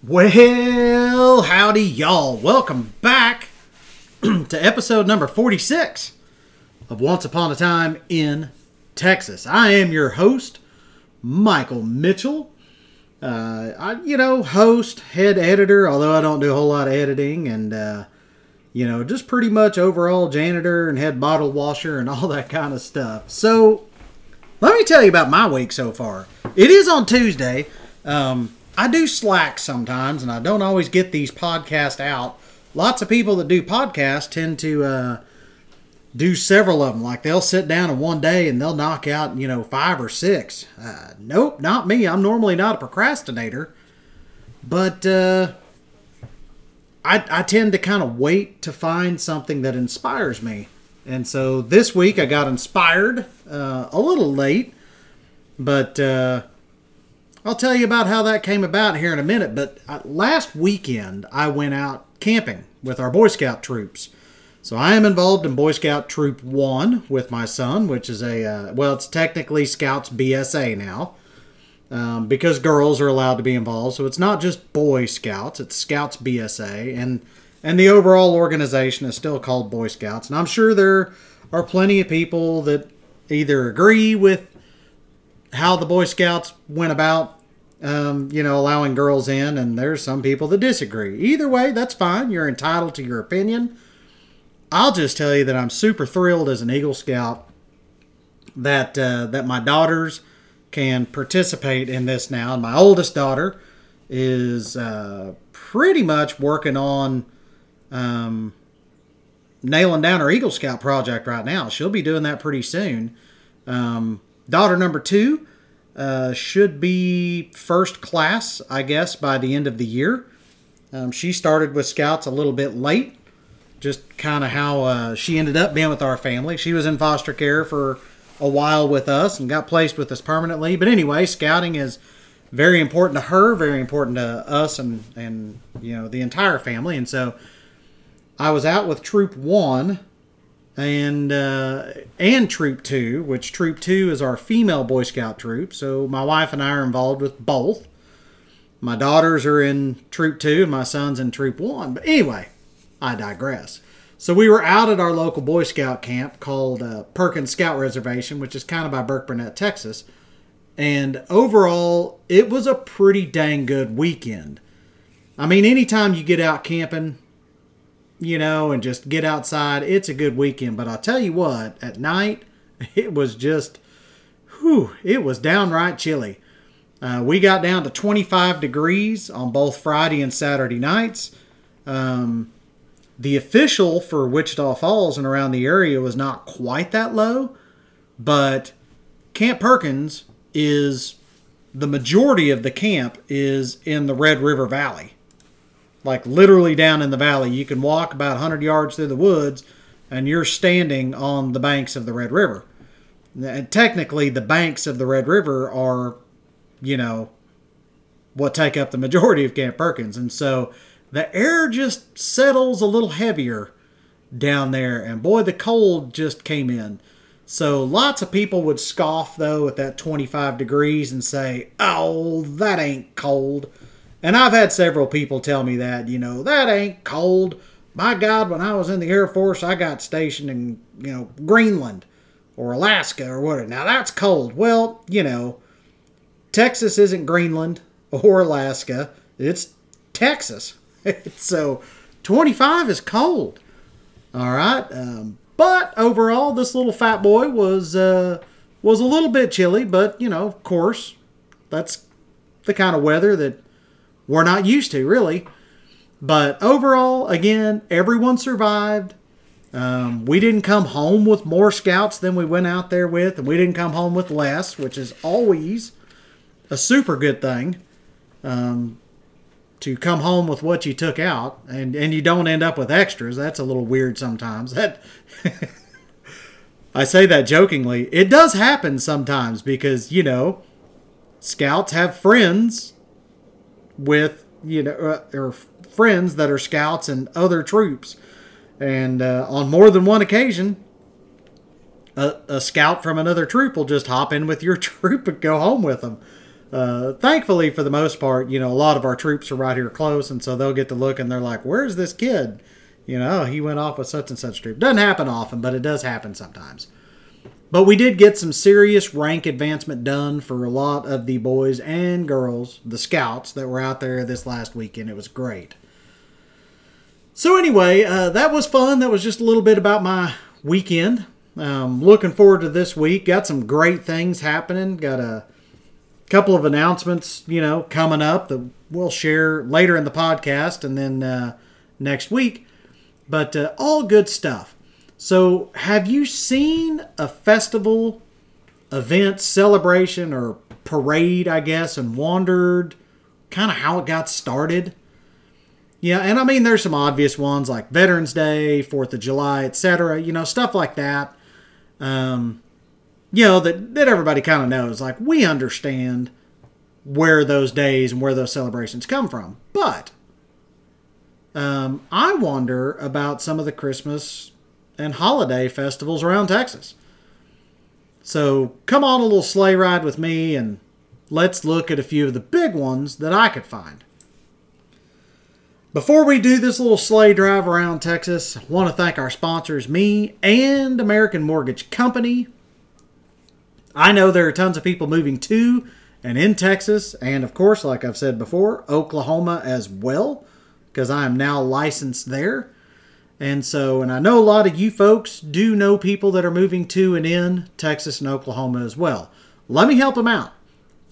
Well, howdy, y'all. Welcome back to episode number 46 of Once Upon a Time in Texas. I am your host, Michael Mitchell. Uh, I, you know, host, head editor, although I don't do a whole lot of editing, and, uh, you know, just pretty much overall janitor and head bottle washer and all that kind of stuff. So, let me tell you about my week so far. It is on Tuesday. Um, I do slack sometimes, and I don't always get these podcasts out. Lots of people that do podcasts tend to uh, do several of them. Like they'll sit down in one day and they'll knock out, you know, five or six. Uh, nope, not me. I'm normally not a procrastinator, but uh, I, I tend to kind of wait to find something that inspires me. And so this week I got inspired uh, a little late, but uh, I'll tell you about how that came about here in a minute. But uh, last weekend, I went out camping with our Boy Scout troops. So I am involved in Boy Scout Troop 1 with my son, which is a, uh, well, it's technically Scouts BSA now. Um, because girls are allowed to be involved. So it's not just Boy Scouts, it's Scouts BSA. And, and the overall organization is still called Boy Scouts. And I'm sure there are plenty of people that either agree with how the Boy Scouts went about um, you know, allowing girls in, and there's some people that disagree. Either way, that's fine. You're entitled to your opinion. I'll just tell you that I'm super thrilled as an Eagle Scout that uh, that my daughters can participate in this now. And my oldest daughter is uh, pretty much working on um, nailing down her Eagle Scout project right now. She'll be doing that pretty soon. Um, daughter number two uh, should be first class, I guess, by the end of the year. Um, she started with Scouts a little bit late, just kind of how uh, she ended up being with our family. She was in foster care for a while with us and got placed with us permanently. But anyway, Scouting is very important to her, very important to us, and and you know the entire family. And so I was out with Troop One and uh, and Troop Two, which Troop Two is our female Boy Scout troop. So my wife and I are involved with both. My daughters are in Troop Two, and my son's in Troop One. But anyway, I digress. So we were out at our local Boy Scout camp called uh, Perkins Scout Reservation, which is kind of by Burkburnett, Texas. And overall, it was a pretty dang good weekend. I mean, anytime you get out camping, you know, and just get outside. It's a good weekend. But I'll tell you what, at night, it was just, whew, it was downright chilly. Uh, we got down to 25 degrees on both Friday and Saturday nights. Um, the official for Wichita Falls and around the area was not quite that low, but Camp Perkins is the majority of the camp is in the Red River Valley like literally down in the valley. You can walk about 100 yards through the woods and you're standing on the banks of the Red River. And technically, the banks of the Red River are, you know, what take up the majority of Camp Perkins. And so the air just settles a little heavier down there. And boy, the cold just came in. So lots of people would scoff, though, at that 25 degrees and say, oh, that ain't cold. And I've had several people tell me that, you know, that ain't cold. My God, when I was in the Air Force, I got stationed in, you know, Greenland or Alaska or whatever. Now that's cold. Well, you know, Texas isn't Greenland or Alaska. It's Texas. so 25 is cold. All right. Um, but overall, this little fat boy was uh, was a little bit chilly. But you know, of course, that's the kind of weather that we're not used to, really. But overall, again, everyone survived. Um, we didn't come home with more scouts than we went out there with, and we didn't come home with less, which is always a super good thing. Um, to come home with what you took out, and and you don't end up with extras. That's a little weird sometimes. That I say that jokingly. It does happen sometimes because you know, scouts have friends with you know uh, or friends that are scouts and other troops, and uh, on more than one occasion, a, a, scout from another troop will just hop in with your troop and go home with them. uh, thankfully, for the most part, you know, a lot of our troops are right here close, and so they'll get to look and they're like, "Where's this kid?" You know, he went off with such and such troop. Doesn't happen often, but it does happen sometimes. But we did get some serious rank advancement done for a lot of the boys and girls, the scouts that were out there this last weekend. It was great. So, anyway, uh, that was fun. That was just a little bit about my weekend. Um, looking forward to this week. Got some great things happening. Got a couple of announcements, you know, coming up that we'll share later in the podcast and then uh, next week. But uh, all good stuff. So, have you seen a festival, event, celebration, or parade, I guess, and wondered kind of how it got started? Yeah, and I mean, there's some obvious ones like Veterans Day, Fourth of July, etc. You know, stuff like that. Um, you know that that everybody kind of knows. Like we understand where those days and where those celebrations come from, but um, I wonder about some of the Christmas and holiday festivals around Texas. So come on a little sleigh ride with me and let's look at a few of the big ones that I could find. Before we do this little sleigh drive around Texas, I want to thank our sponsors, me and American Mortgage Company. I know there are tons of people moving to and in Texas, and of course, like I've said before, Oklahoma as well, because I am now licensed there. And so, and I know a lot of you folks do know people that are moving to and in Texas and Oklahoma as well. Let me help them out.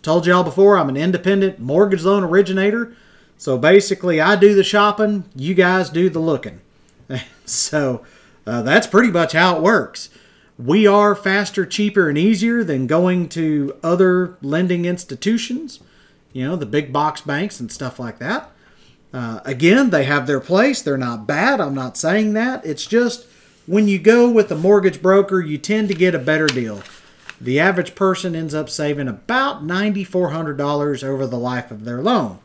Told y'all before, I'm an independent mortgage loan originator. So basically, I do the shopping, you guys do the looking. so uh, that's pretty much how it works. We are faster, cheaper, and easier than going to other lending institutions, you know, the big box banks and stuff like that. Uh, again, they have their place. They're not bad. I'm not saying that. It's just when you go with a mortgage broker, you tend to get a better deal. The average person ends up saving about $9,400 over the life of their loan.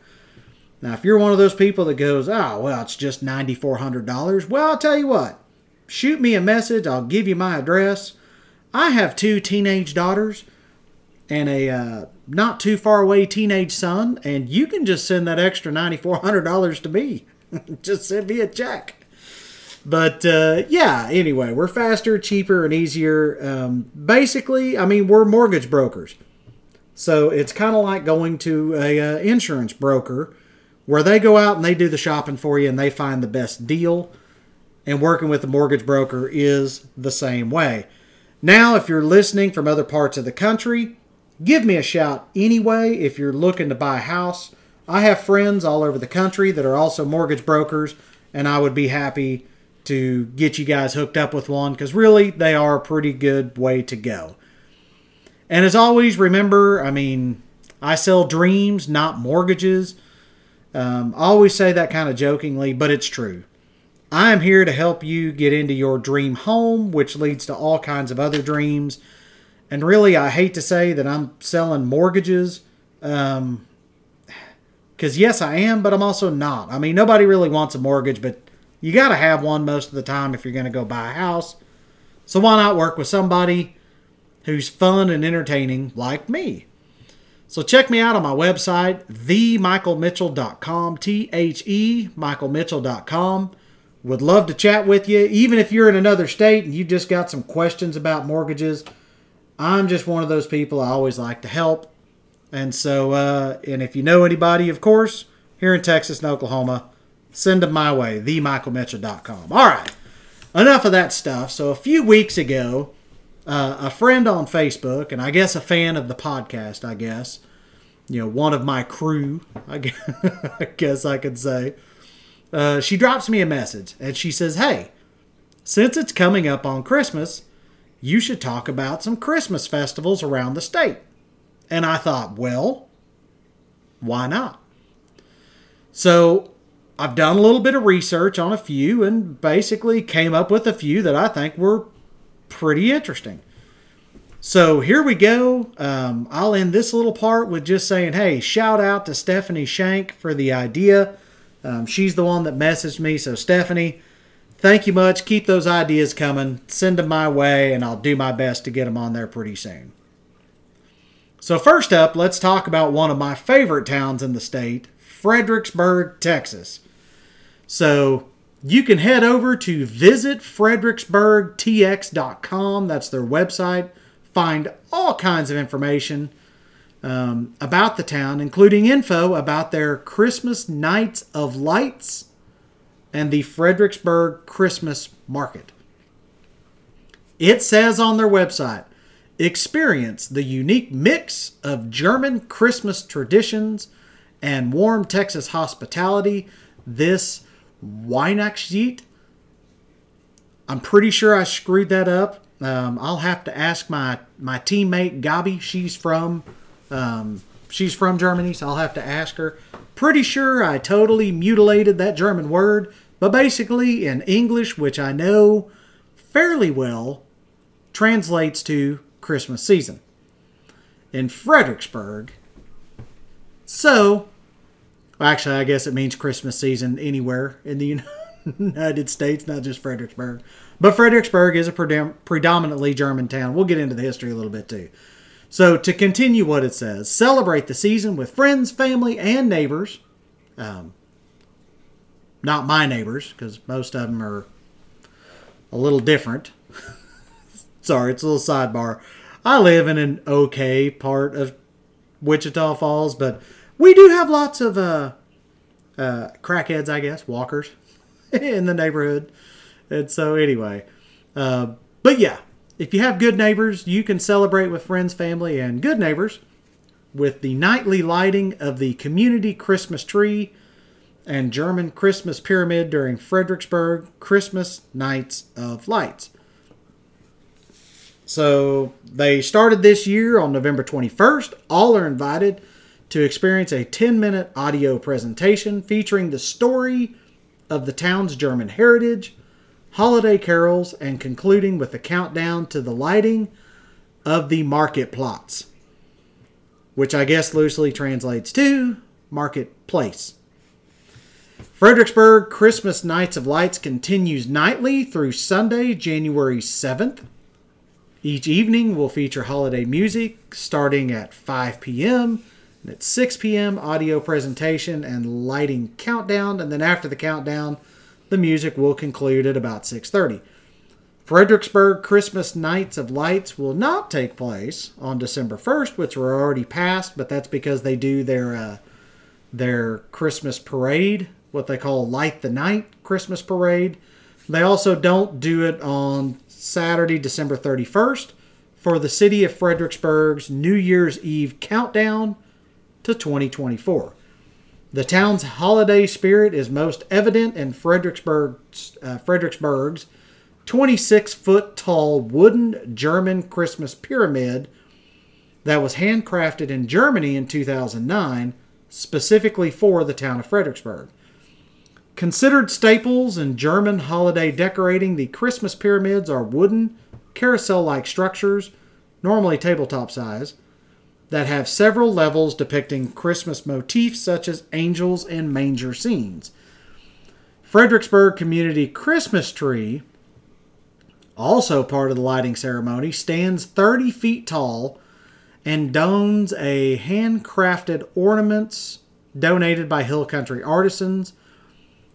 Now, if you're one of those people that goes, oh, well, it's just $9,400, well, I'll tell you what, shoot me a message. I'll give you my address. I have two teenage daughters and a uh, not too far away teenage son, and you can just send that extra $9,400 to me. just send me a check. But uh, yeah, anyway, we're faster, cheaper, and easier. Um, basically, I mean, we're mortgage brokers. So it's kind of like going to a uh, insurance broker where they go out and they do the shopping for you and they find the best deal. And working with a mortgage broker is the same way. Now, if you're listening from other parts of the country, give me a shout anyway if you're looking to buy a house. I have friends all over the country that are also mortgage brokers, and I would be happy to get you guys hooked up with one because really they are a pretty good way to go. And as always, remember I mean, I sell dreams, not mortgages. Um, I always say that kind of jokingly, but it's true. I am here to help you get into your dream home, which leads to all kinds of other dreams and really, I hate to say that I'm selling mortgages. Um, because yes, I am, but I'm also not. I mean, nobody really wants a mortgage, but you got to have one most of the time if you're going to go buy a house. So why not work with somebody who's fun and entertaining like me? So check me out on my website, themichaelmitchell.com, T H E, michaelmitchell.com. Would love to chat with you, even if you're in another state and you just got some questions about mortgages I'm just one of those people. I always like to help. And so, uh, and if you know anybody, of course, here in Texas and Oklahoma, send them my way, themichaelmitchell.com. All right, enough of that stuff. So, a few weeks ago, uh, a friend on Facebook, and I guess a fan of the podcast, I guess, you know, one of my crew, I guess I, guess I could say, uh, she drops me a message and she says, Hey, since it's coming up on Christmas, you should talk about some Christmas festivals around the state. And I thought, well, why not? So I've done a little bit of research on a few and basically came up with a few that I think were pretty interesting. So here we go. Um, I'll end this little part with just saying, hey, shout out to Stephanie Shank for the idea. Um, she's the one that messaged me. So, Stephanie, Thank you much. Keep those ideas coming. Send them my way, and I'll do my best to get them on there pretty soon. So, first up, let's talk about one of my favorite towns in the state, Fredericksburg, Texas. So, you can head over to visitfredericksburgtx.com. That's their website. Find all kinds of information um, about the town, including info about their Christmas Nights of Lights and the Fredericksburg Christmas Market. It says on their website experience the unique mix of German Christmas traditions and warm Texas hospitality this Weihnachtslied. I'm pretty sure I screwed that up. Um, I'll have to ask my, my teammate Gabi. She's from um, she's from Germany, so I'll have to ask her. Pretty sure I totally mutilated that German word, but basically in English, which I know fairly well, translates to Christmas season in Fredericksburg. So, actually, I guess it means Christmas season anywhere in the United States, not just Fredericksburg. But Fredericksburg is a predominantly German town. We'll get into the history a little bit too. So, to continue what it says, celebrate the season with friends, family, and neighbors. Um, not my neighbors, because most of them are a little different. Sorry, it's a little sidebar. I live in an okay part of Wichita Falls, but we do have lots of uh, uh, crackheads, I guess, walkers in the neighborhood. And so, anyway, uh, but yeah, if you have good neighbors, you can celebrate with friends, family, and good neighbors with the nightly lighting of the community Christmas tree and German Christmas pyramid during Fredericksburg Christmas Nights of Lights. So they started this year on November 21st. All are invited to experience a 10 minute audio presentation featuring the story of the town's German heritage, holiday carols, and concluding with a countdown to the lighting of the market plots, which I guess loosely translates to marketplace. Fredericksburg Christmas Nights of Lights continues nightly through Sunday, January 7th. Each evening will feature holiday music starting at 5 p.m. and at 6 p.m. audio presentation and lighting countdown and then after the countdown the music will conclude at about 6:30. Fredericksburg Christmas Nights of Lights will not take place on December 1st, which were already passed, but that's because they do their uh, their Christmas parade, what they call Light the Night Christmas parade. They also don't do it on Saturday, December 31st, for the city of Fredericksburg's New Year's Eve countdown to 2024. The town's holiday spirit is most evident in Fredericksburg's, uh, Fredericksburg's 26 foot tall wooden German Christmas pyramid that was handcrafted in Germany in 2009 specifically for the town of Fredericksburg. Considered staples in German holiday decorating, the Christmas pyramids are wooden, carousel like structures, normally tabletop size, that have several levels depicting Christmas motifs such as angels and manger scenes. Fredericksburg Community Christmas Tree, also part of the lighting ceremony, stands 30 feet tall and dons a handcrafted ornaments donated by Hill Country artisans.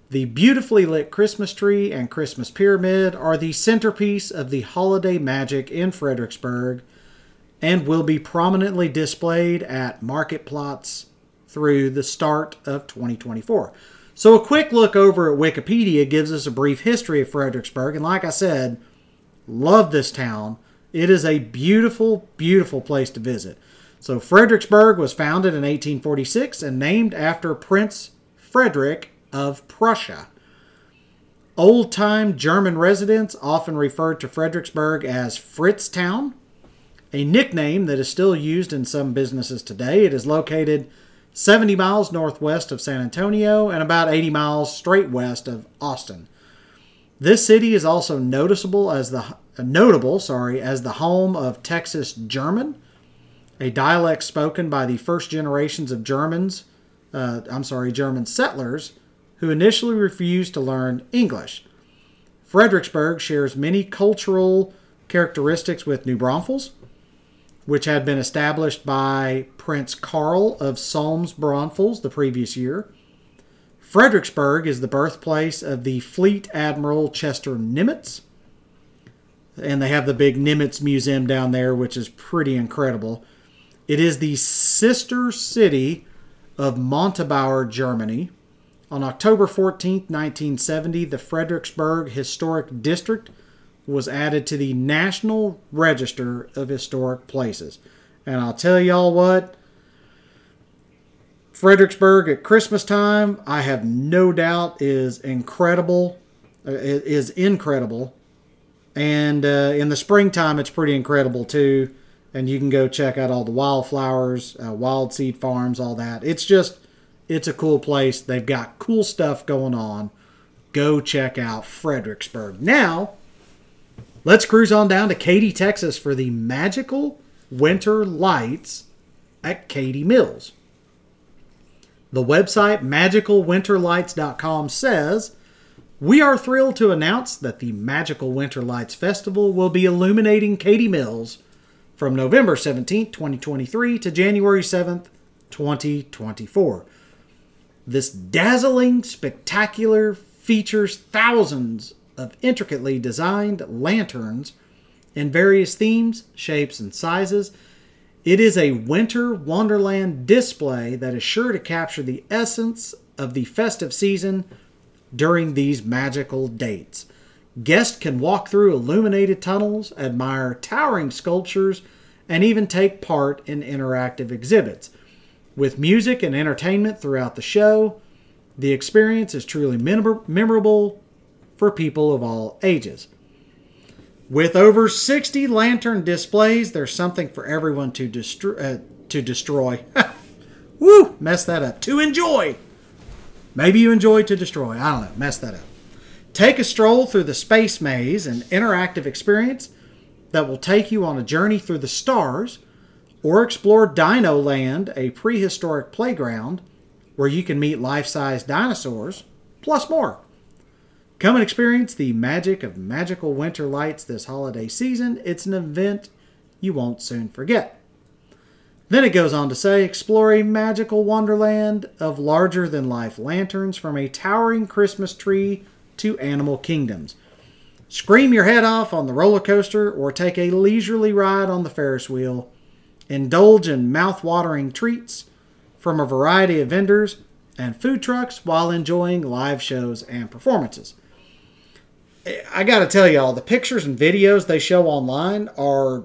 The beautifully lit Christmas tree and Christmas pyramid are the centerpiece of the holiday magic in Fredericksburg and will be prominently displayed at market plots through the start of 2024. So, a quick look over at Wikipedia gives us a brief history of Fredericksburg, and like I said, love this town. It is a beautiful, beautiful place to visit. So, Fredericksburg was founded in 1846 and named after Prince Frederick of Prussia. Old time German residents often referred to Fredericksburg as Fritztown a nickname that is still used in some businesses today. It is located 70 miles northwest of San Antonio and about 80 miles straight west of Austin. This city is also noticeable as the notable, sorry, as the home of Texas German, a dialect spoken by the first generations of Germans, uh, I'm sorry, German settlers who initially refused to learn English. Fredericksburg shares many cultural characteristics with New Braunfels, which had been established by Prince Karl of Solms Braunfels the previous year. Fredericksburg is the birthplace of the Fleet Admiral Chester Nimitz. And they have the big Nimitz Museum down there, which is pretty incredible. It is the sister city of Montabaur, Germany. On October 14, 1970, the Fredericksburg Historic District was added to the National Register of Historic Places. And I'll tell y'all what, Fredericksburg at Christmas time, I have no doubt is incredible. Uh, is incredible. And uh, in the springtime, it's pretty incredible too. And you can go check out all the wildflowers, uh, wild seed farms, all that. It's just, it's a cool place. They've got cool stuff going on. Go check out Fredericksburg. Now, Let's cruise on down to Katy, Texas for the magical winter lights at Katy Mills. The website magicalwinterlights.com says, We are thrilled to announce that the Magical Winter Lights Festival will be illuminating Katy Mills from November 17, 2023 to January 7th, 2024. This dazzling, spectacular features thousands of intricately designed lanterns in various themes, shapes, and sizes. It is a winter wonderland display that is sure to capture the essence of the festive season during these magical dates. Guests can walk through illuminated tunnels, admire towering sculptures, and even take part in interactive exhibits. With music and entertainment throughout the show, the experience is truly memorable, for people of all ages. With over 60 lantern displays, there's something for everyone to, destro- uh, to destroy. Woo! Mess that up. To enjoy. Maybe you enjoy to destroy. I don't know. Mess that up. Take a stroll through the space maze, an interactive experience that will take you on a journey through the stars, or explore Dino Land, a prehistoric playground where you can meet life size dinosaurs, plus more. Come and experience the magic of magical winter lights this holiday season. It's an event you won't soon forget. Then it goes on to say explore a magical wonderland of larger than life lanterns from a towering Christmas tree to animal kingdoms. Scream your head off on the roller coaster or take a leisurely ride on the Ferris wheel. Indulge in mouth-watering treats from a variety of vendors and food trucks while enjoying live shows and performances. I got to tell y'all, the pictures and videos they show online are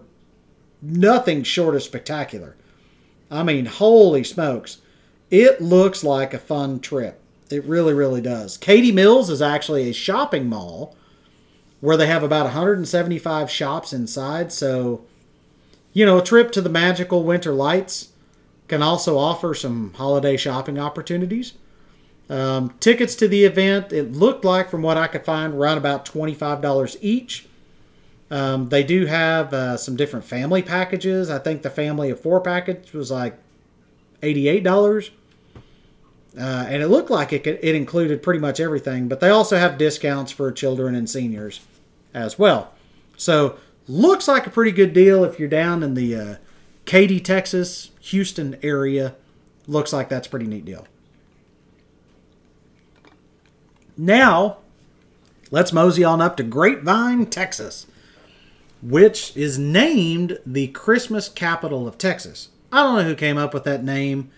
nothing short of spectacular. I mean, holy smokes. It looks like a fun trip. It really, really does. Katy Mills is actually a shopping mall where they have about 175 shops inside. So, you know, a trip to the magical winter lights can also offer some holiday shopping opportunities. Um, tickets to the event, it looked like, from what I could find, around about $25 each. Um, they do have uh, some different family packages. I think the family of four package was like $88. Uh, and it looked like it, it included pretty much everything, but they also have discounts for children and seniors as well. So, looks like a pretty good deal if you're down in the uh, Katy, Texas, Houston area. Looks like that's a pretty neat deal. Now, let's mosey on up to Grapevine, Texas, which is named the Christmas capital of Texas. I don't know who came up with that name.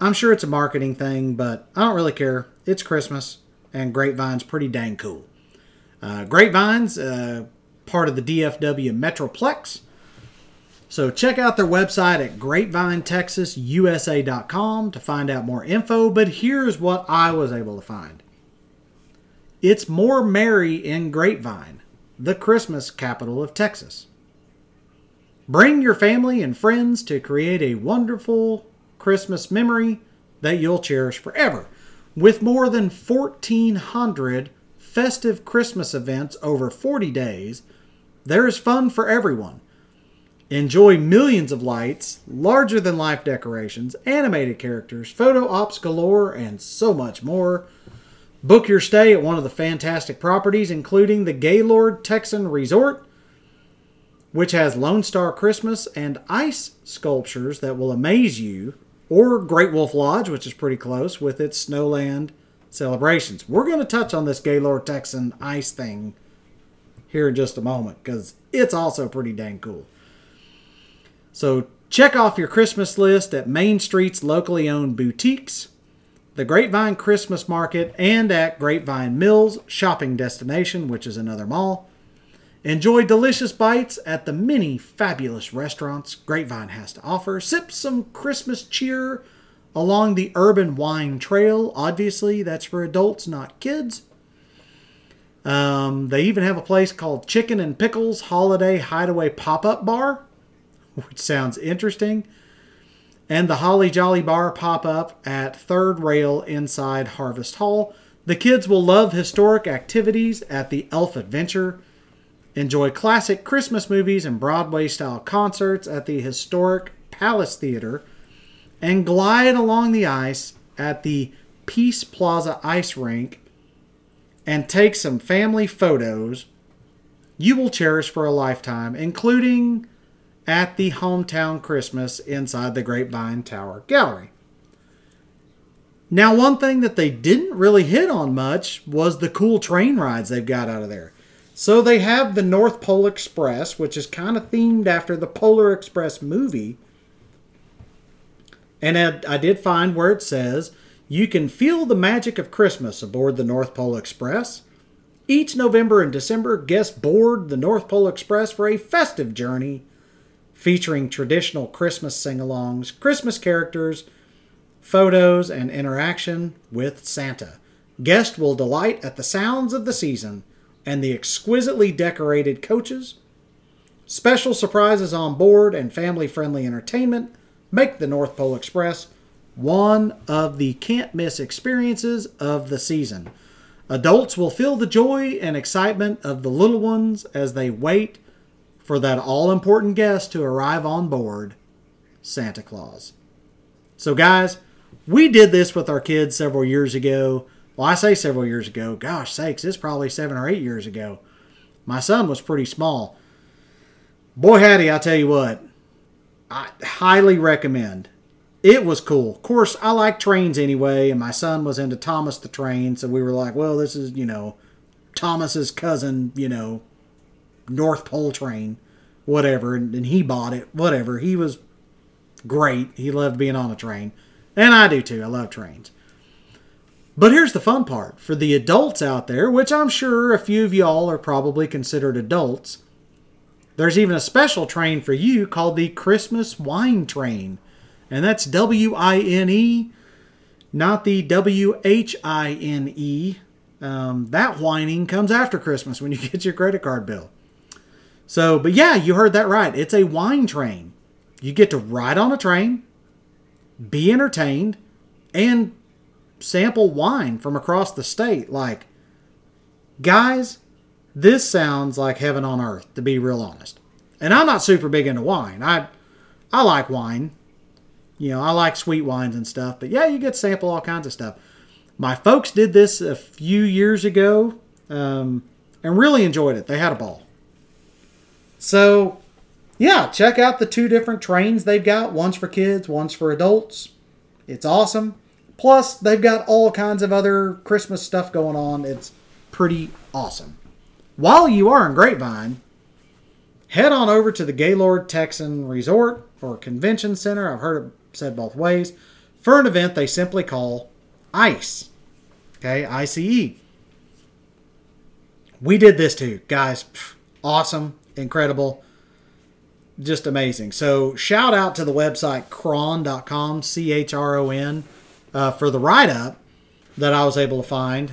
I'm sure it's a marketing thing, but I don't really care. It's Christmas, and Grapevine's pretty dang cool. Uh, Grapevine's uh, part of the DFW Metroplex. So check out their website at grapevinetexasusa.com to find out more info. But here's what I was able to find. It's more merry in Grapevine, the Christmas capital of Texas. Bring your family and friends to create a wonderful Christmas memory that you'll cherish forever. With more than 1,400 festive Christmas events over 40 days, there is fun for everyone. Enjoy millions of lights, larger than life decorations, animated characters, photo ops galore, and so much more. Book your stay at one of the fantastic properties, including the Gaylord Texan Resort, which has Lone Star Christmas and ice sculptures that will amaze you, or Great Wolf Lodge, which is pretty close with its Snowland celebrations. We're going to touch on this Gaylord Texan ice thing here in just a moment because it's also pretty dang cool. So check off your Christmas list at Main Street's locally owned boutiques, the Grapevine Christmas Market, and at Grapevine Mills shopping destination, which is another mall. Enjoy delicious bites at the many fabulous restaurants Grapevine has to offer. Sip some Christmas cheer along the Urban Wine Trail. Obviously, that's for adults, not kids. Um, they even have a place called Chicken and Pickles Holiday Hideaway Pop Up Bar, which sounds interesting. And the Holly Jolly Bar pop up at Third Rail inside Harvest Hall. The kids will love historic activities at the Elf Adventure. Enjoy classic Christmas movies and Broadway style concerts at the historic Palace Theater. And glide along the ice at the Peace Plaza Ice Rink and take some family photos you will cherish for a lifetime, including at the Hometown Christmas inside the Grapevine Tower Gallery. Now, one thing that they didn't really hit on much was the cool train rides they've got out of there. So they have the North Pole Express, which is kind of themed after the Polar Express movie. And I did find where it says you can feel the magic of Christmas aboard the North Pole Express. Each November and December, guests board the North Pole Express for a festive journey featuring traditional Christmas sing alongs, Christmas characters, photos, and interaction with Santa. Guests will delight at the sounds of the season and the exquisitely decorated coaches. Special surprises on board and family friendly entertainment make the North Pole Express one of the can't miss experiences of the season. Adults will feel the joy and excitement of the little ones as they wait for that all important guest to arrive on board Santa Claus. So, guys, we did this with our kids several years ago. Well, I say several years ago. Gosh sakes, it's probably seven or eight years ago. My son was pretty small. Boy, Hattie, I tell you what, I highly recommend it was cool. Of course, I like trains anyway, and my son was into Thomas the Train, so we were like, well, this is, you know, Thomas's cousin, you know, North Pole train, whatever, and, and he bought it, whatever. He was great. He loved being on a train. And I do too. I love trains. But here's the fun part for the adults out there, which I'm sure a few of y'all are probably considered adults. There's even a special train for you called the Christmas Wine Train and that's W I N E, not the W H I N E. Um, that whining comes after Christmas when you get your credit card bill. So, but yeah, you heard that right. It's a wine train. You get to ride on a train, be entertained, and sample wine from across the state. Like, guys, this sounds like heaven on earth, to be real honest. And I'm not super big into wine. I I like wine, you know, I like sweet wines and stuff, but yeah, you get sample all kinds of stuff. My folks did this a few years ago um, and really enjoyed it. They had a ball. So, yeah, check out the two different trains they've got. One's for kids, one's for adults. It's awesome. Plus, they've got all kinds of other Christmas stuff going on. It's pretty awesome. While you are in Grapevine, head on over to the Gaylord Texan Resort or Convention Center. I've heard said both ways. For an event they simply call ICE. Okay, ICE. We did this too, guys. Awesome, incredible, just amazing. So, shout out to the website chron.com, C H R O N, uh, for the write up that I was able to find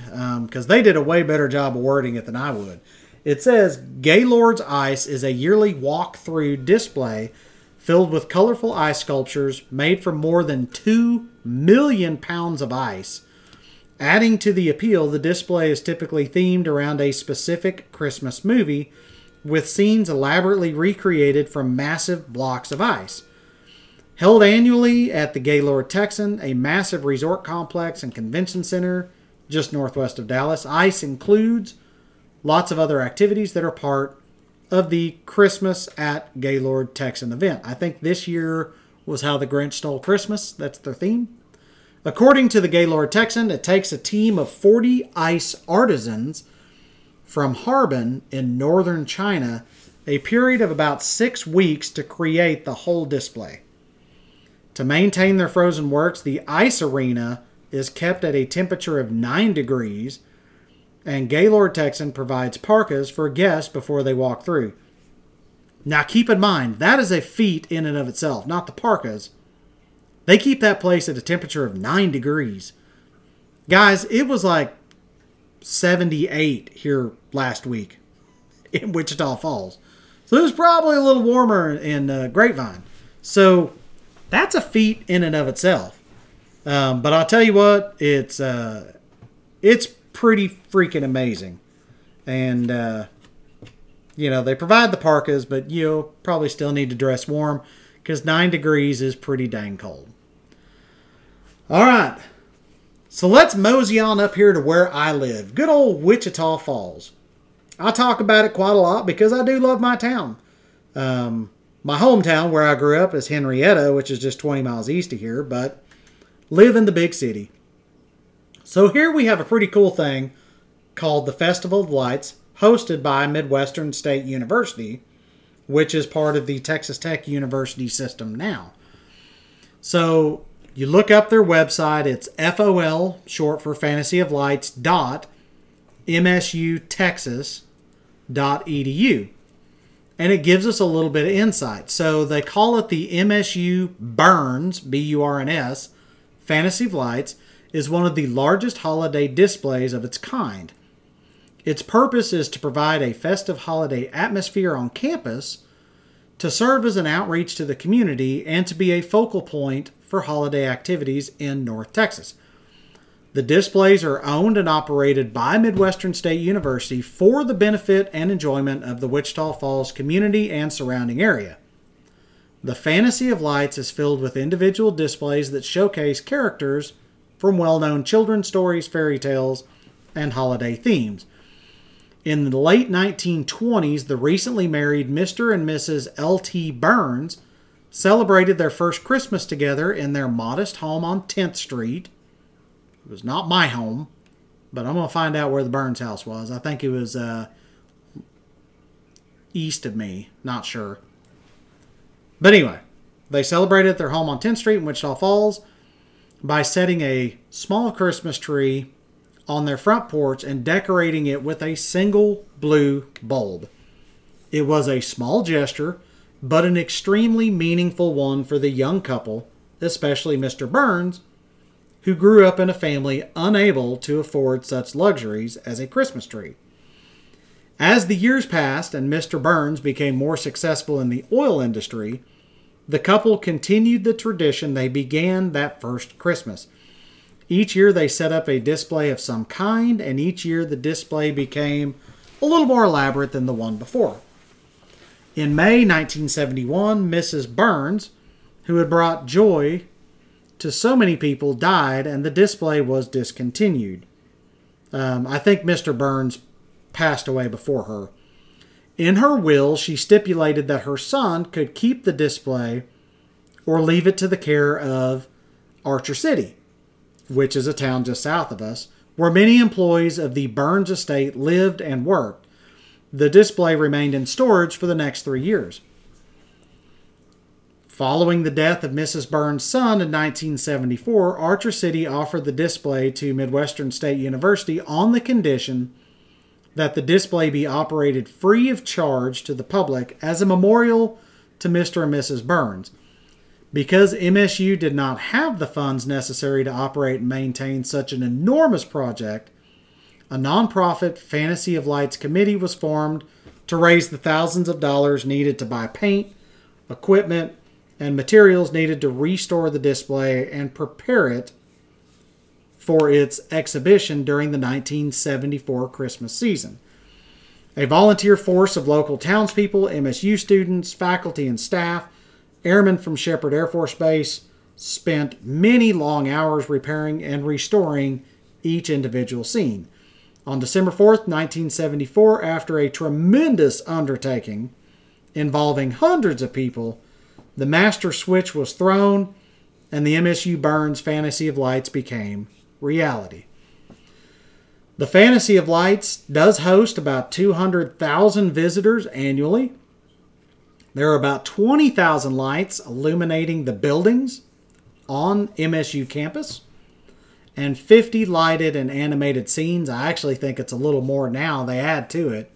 because um, they did a way better job of wording it than I would. It says Gaylord's Ice is a yearly walk-through display filled with colorful ice sculptures made from more than 2 million pounds of ice. Adding to the appeal, the display is typically themed around a specific Christmas movie, with scenes elaborately recreated from massive blocks of ice. Held annually at the Gaylord Texan, a massive resort complex and convention center just northwest of Dallas, ICE includes lots of other activities that are part of the Christmas at Gaylord Texan event. I think this year was How the Grinch Stole Christmas. That's their theme. According to the Gaylord Texan, it takes a team of 40 ice artisans from Harbin in northern China a period of about six weeks to create the whole display. To maintain their frozen works, the ice arena is kept at a temperature of 9 degrees, and Gaylord Texan provides parkas for guests before they walk through. Now, keep in mind, that is a feat in and of itself, not the parkas. They keep that place at a temperature of 9 degrees. Guys, it was like 78 here last week in Wichita Falls. So it was probably a little warmer in uh, Grapevine. So that's a feat in and of itself. Um, but I'll tell you what, it's uh, it's pretty freaking amazing. And uh, you know they provide the parkas, but you'll probably still need to dress warm because nine degrees is pretty dang cold. All right, so let's mosey on up here to where I live. Good old Wichita Falls. I talk about it quite a lot because I do love my town. Um, my hometown, where I grew up, is Henrietta, which is just 20 miles east of here, but live in the big city. So here we have a pretty cool thing called the Festival of Lights, hosted by Midwestern State University, which is part of the Texas Tech University system now. So you look up their website, it's FOL, short for Fantasy of Lights, dot msutexas.edu. And it gives us a little bit of insight. So they call it the MSU Burns, B U R N S, Fantasy of Lights, is one of the largest holiday displays of its kind. Its purpose is to provide a festive holiday atmosphere on campus, to serve as an outreach to the community, and to be a focal point for holiday activities in North Texas. The displays are owned and operated by Midwestern State University for the benefit and enjoyment of the Wichita Falls community and surrounding area. The Fantasy of Lights is filled with individual displays that showcase characters from well known children's stories, fairy tales, and holiday themes. In the late 1920s, the recently married Mr. and Mrs. L.T. Burns celebrated their first Christmas together in their modest home on 10th Street it was not my home, but I'm gonna find out where the Burns house was. I think it was uh, east of me. Not sure. But anyway, they celebrated their home on 10th Street in Wichita Falls by setting a small Christmas tree on their front porch and decorating it with a single blue bulb. It was a small gesture, but an extremely meaningful one for the young couple, especially Mr. Burns, who grew up in a family unable to afford such luxuries as a Christmas tree. As the years passed and Mr. Burns became more successful in the oil industry, the couple continued the tradition they began that first Christmas. Each year they set up a display of some kind, and each year the display became a little more elaborate than the one before. In May 1971, Mrs. Burns, who had brought joy to so many people died and the display was discontinued. Um, I think Mr. Burns passed away before her. In her will, she stipulated that her son could keep the display or leave it to the care of Archer City, which is a town just south of us, where many employees of the Burns estate lived and worked. The display remained in storage for the next three years. Following the death of Mrs. Burns' son in 1974, Archer City offered the display to Midwestern State University on the condition that the display be operated free of charge to the public as a memorial to Mr. and Mrs. Burns. Because MSU did not have the funds necessary to operate and maintain such an enormous project, a nonprofit Fantasy of Lights committee was formed to raise the thousands of dollars needed to buy paint, equipment, and materials needed to restore the display and prepare it for its exhibition during the 1974 Christmas season. A volunteer force of local townspeople, MSU students, faculty, and staff, airmen from Sheppard Air Force Base, spent many long hours repairing and restoring each individual scene. On December 4th, 1974, after a tremendous undertaking involving hundreds of people, the master switch was thrown and the MSU Burns Fantasy of Lights became reality. The Fantasy of Lights does host about 200,000 visitors annually. There are about 20,000 lights illuminating the buildings on MSU campus and 50 lighted and animated scenes. I actually think it's a little more now, they add to it.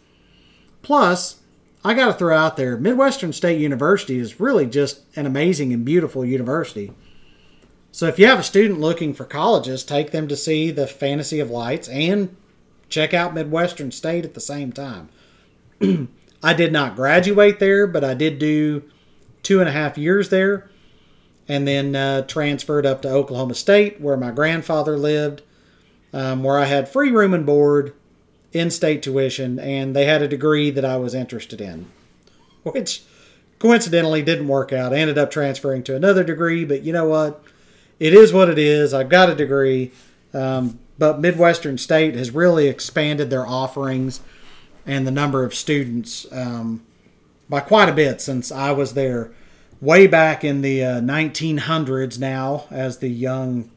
Plus, I got to throw out there Midwestern State University is really just an amazing and beautiful university. So if you have a student looking for colleges, take them to see the Fantasy of Lights and check out Midwestern State at the same time. I did not graduate there, but I did do two and a half years there and then uh, transferred up to Oklahoma State where my grandfather lived, um, where I had free room and board, in state tuition, and they had a degree that I was interested in, which coincidentally didn't work out. I ended up transferring to another degree, but you know what? It is what it is. I've got a degree, um, but Midwestern State has really expanded their offerings and the number of students um, by quite a bit since I was there way back in the uh, 1900s now, as the young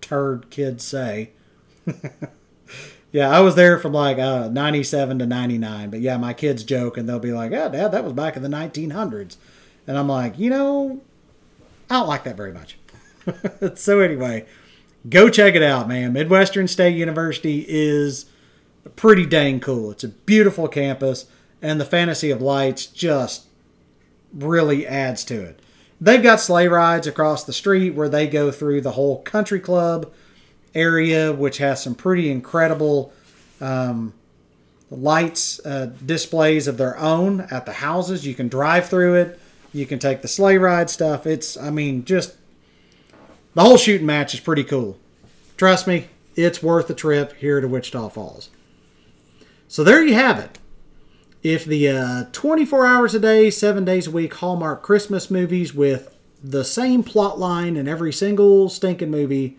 turd kids say. yeah, I was there from like uh, 97 to 99. But yeah, my kids joke and they'll be like, oh, Dad, that was back in the 1900s. And I'm like, you know, I don't like that very much. so anyway, go check it out, man. Midwestern State University is pretty dang cool. It's a beautiful campus, and the Fantasy of Lights just really adds to it. They've got sleigh rides across the street where they go through the whole country club area, which has some pretty incredible um, lights uh, displays of their own at the houses. You can drive through it. You can take the sleigh ride stuff. It's, I mean, just the whole shooting match is pretty cool. Trust me, it's worth the trip here to Wichita Falls. So there you have it. If the uh, 24 hours a day, seven days a week Hallmark Christmas movies with the same plot line in every single stinking movie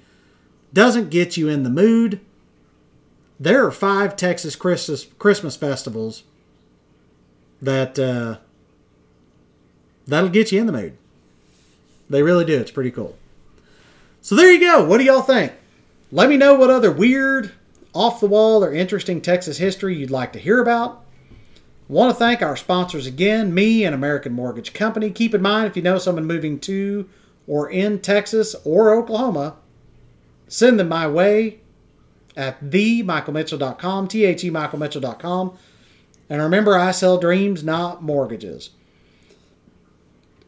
doesn't get you in the mood, there are five Texas Christmas Christmas festivals that uh, that'll get you in the mood. They really do. It's pretty cool. So there you go. What do y'all think? Let me know what other weird, off the wall, or interesting Texas history you'd like to hear about. Want to thank our sponsors again, me and American Mortgage Company. Keep in mind if you know someone moving to or in Texas or Oklahoma, send them my way at themichaelmitchell.com, T-H-E michaelmitchell.com. And remember, I sell dreams, not mortgages.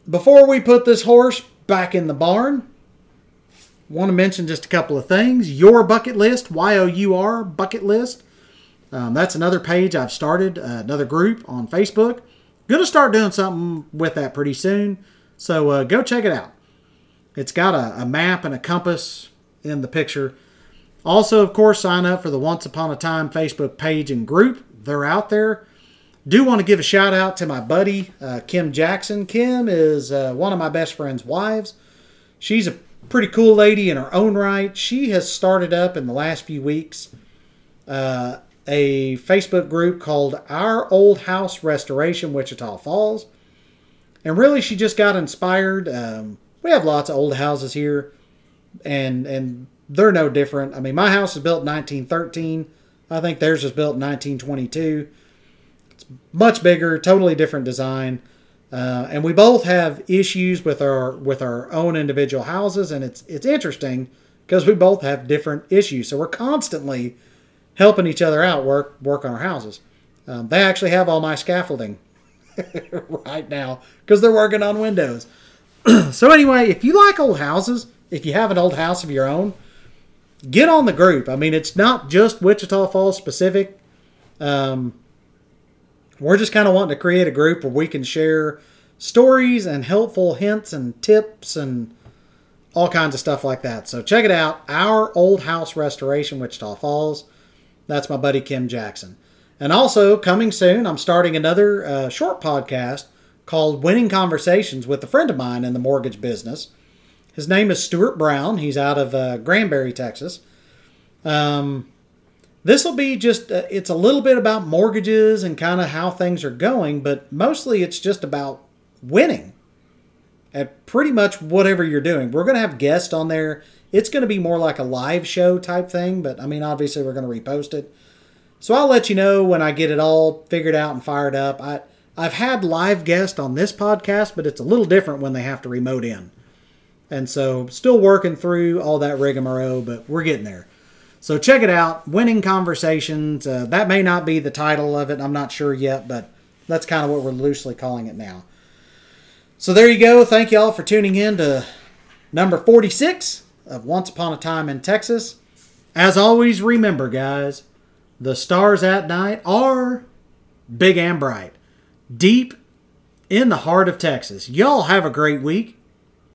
Before we put this horse back in the barn, want to mention just a couple of things. Your bucket list, Y O U R bucket list. Um, that's another page I've started, uh, another group on Facebook. Going to start doing something with that pretty soon. So uh, go check it out. It's got a, a map and a compass in the picture. Also, of course, sign up for the Once Upon a Time Facebook page and group. They're out there. Do want to give a shout out to my buddy, uh, Kim Jackson. Kim is uh, one of my best friend's wives. She's a pretty cool lady in her own right. She has started up in the last few weeks uh, a Facebook group called Our Old House Restoration Wichita Falls. And really, she just got inspired. Um, we have lots of old houses here, and and they're no different. I mean, my house was built in 1913. I think theirs was built in 1922. It's much bigger, totally different design. Uh, and we both have issues with our with our own individual houses, and it's it's interesting because we both have different issues. So we're constantly helping each other out work work on our houses. Um, they actually have all my scaffolding right now because they're working on windows. so anyway, if you like old houses, if you have an old house of your own, get on the group. I mean, it's not just Wichita Falls specific. Um, we're just kind of wanting to create a group where we can share stories and helpful hints and tips and all kinds of stuff like that. So check it out. Our Old House Restoration, Wichita Falls. That's my buddy Kim Jackson. And also, coming soon, I'm starting another uh, short podcast called Winning Conversations with a friend of mine in the mortgage business. His name is Stuart Brown. He's out of uh, Granbury, Texas. Um, This will be just, uh, it's a little bit about mortgages and kind of how things are going, but mostly it's just about winning at pretty much whatever you're doing. We're going to have guests on there. It's going to be more like a live show type thing, but I mean, obviously, we're going to repost it. So I'll let you know when I get it all figured out and fired up. I, I've had live guests on this podcast, but it's a little different when they have to remote in. And so, still working through all that rigmarole, but we're getting there. So, check it out Winning Conversations. Uh, that may not be the title of it, I'm not sure yet, but that's kind of what we're loosely calling it now. So, there you go. Thank you all for tuning in to number 46 of Once Upon a Time in Texas. As always, remember, guys, the stars at night are big and bright, deep in the heart of Texas. Y'all have a great week